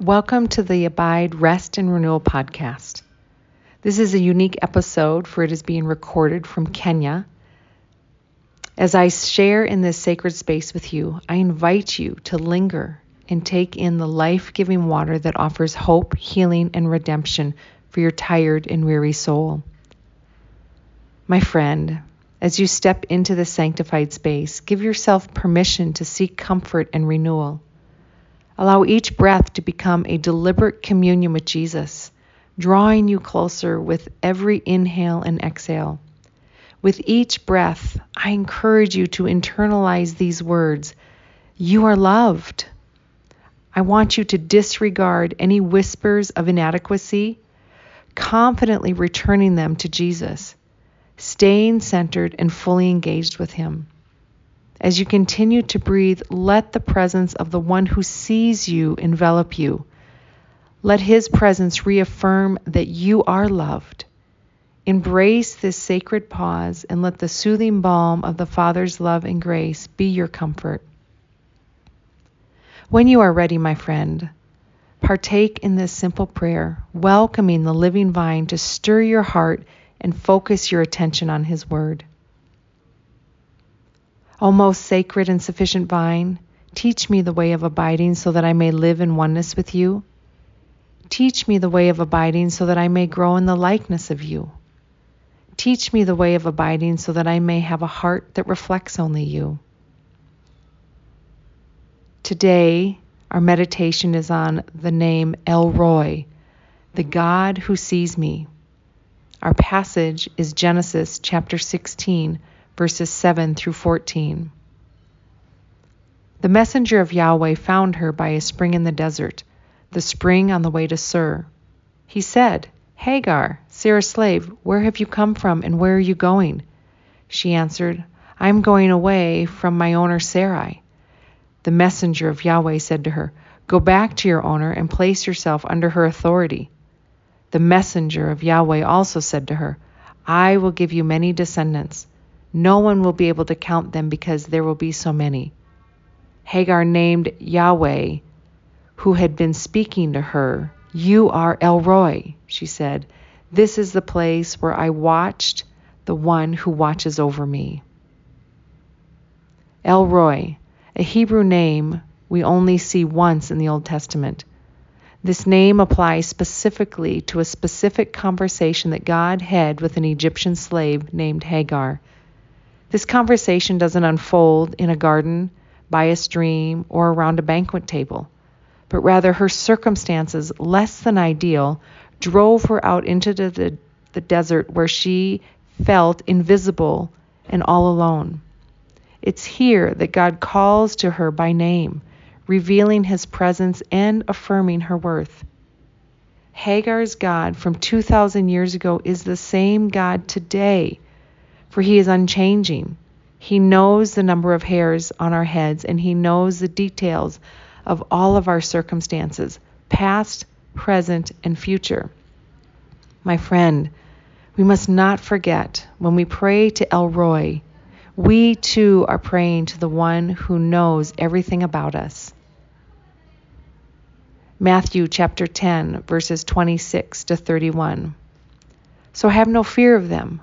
Welcome to the Abide, Rest, and Renewal podcast. This is a unique episode, for it is being recorded from Kenya. As I share in this sacred space with you, I invite you to linger and take in the life giving water that offers hope, healing, and redemption for your tired and weary soul. My friend, as you step into the sanctified space, give yourself permission to seek comfort and renewal. Allow each breath to become a deliberate communion with Jesus, drawing you closer with every inhale and exhale. With each breath, I encourage you to internalize these words You are loved. I want you to disregard any whispers of inadequacy, confidently returning them to Jesus, staying centered and fully engaged with Him. As you continue to breathe, let the presence of the one who sees you envelop you. Let his presence reaffirm that you are loved. Embrace this sacred pause and let the soothing balm of the Father's love and grace be your comfort. When you are ready, my friend, partake in this simple prayer, welcoming the living vine to stir your heart and focus your attention on his word. O most sacred and sufficient vine, teach me the way of abiding so that I may live in oneness with you. Teach me the way of abiding so that I may grow in the likeness of you. Teach me the way of abiding so that I may have a heart that reflects only you. Today, our meditation is on the name El Roi, the God who sees me. Our passage is Genesis chapter 16 verses 7 through 14. The messenger of Yahweh found her by a spring in the desert, the spring on the way to Shur. He said, Hagar, Sarah's slave, where have you come from and where are you going? She answered, I am going away from my owner Sarai. The messenger of Yahweh said to her, Go back to your owner and place yourself under her authority. The messenger of Yahweh also said to her, I will give you many descendants. No one will be able to count them because there will be so many. Hagar named Yahweh, who had been speaking to her, You are El Roi, she said. This is the place where I watched the one who watches over me. El Roi, a Hebrew name we only see once in the Old Testament. This name applies specifically to a specific conversation that God had with an Egyptian slave named Hagar. This conversation doesn't unfold in a garden, by a stream, or around a banquet table, but rather her circumstances, less than ideal, drove her out into the, the, the desert where she felt invisible and all alone. It's here that God calls to her by name, revealing his presence and affirming her worth. Hagar's God from 2,000 years ago is the same God today for he is unchanging. He knows the number of hairs on our heads, and he knows the details of all of our circumstances, past, present, and future. My friend, we must not forget when we pray to El Roi, we too are praying to the one who knows everything about us. Matthew chapter 10, verses 26 to 31. So have no fear of them,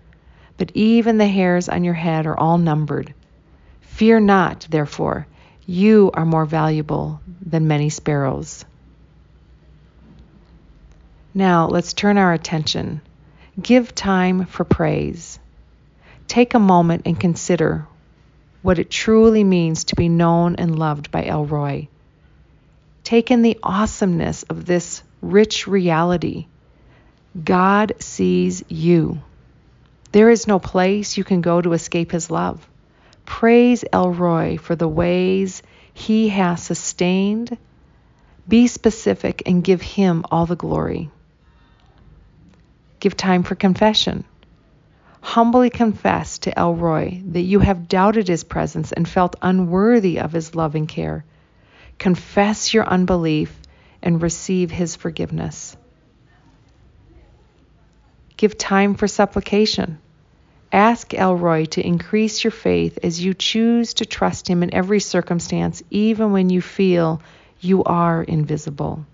but even the hairs on your head are all numbered. Fear not, therefore, you are more valuable than many sparrows. Now let's turn our attention. Give time for praise. Take a moment and consider what it truly means to be known and loved by El Roi. Take in the awesomeness of this rich reality. God sees you. There is no place you can go to escape his love. Praise El Roi for the ways he has sustained. Be specific and give him all the glory. Give time for confession. Humbly confess to El Roi that you have doubted his presence and felt unworthy of his loving care. Confess your unbelief and receive his forgiveness. Give time for supplication. Ask El Roi to increase your faith as you choose to trust him in every circumstance, even when you feel you are invisible.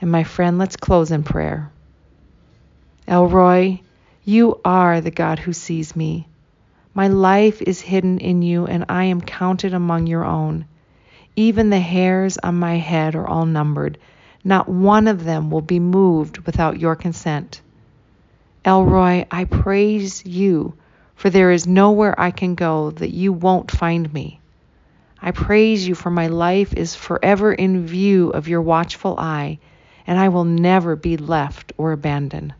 And my friend, let's close in prayer. El Roi, you are the God who sees me. My life is hidden in you, and I am counted among your own. Even the hairs on my head are all numbered. Not one of them will be moved without your consent. El Roi, I praise you, for there is nowhere I can go that you won't find me. I praise you, for my life is forever in view of your watchful eye, and I will never be left or abandoned.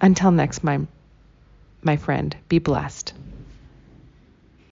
Until next, my, my friend, be blessed.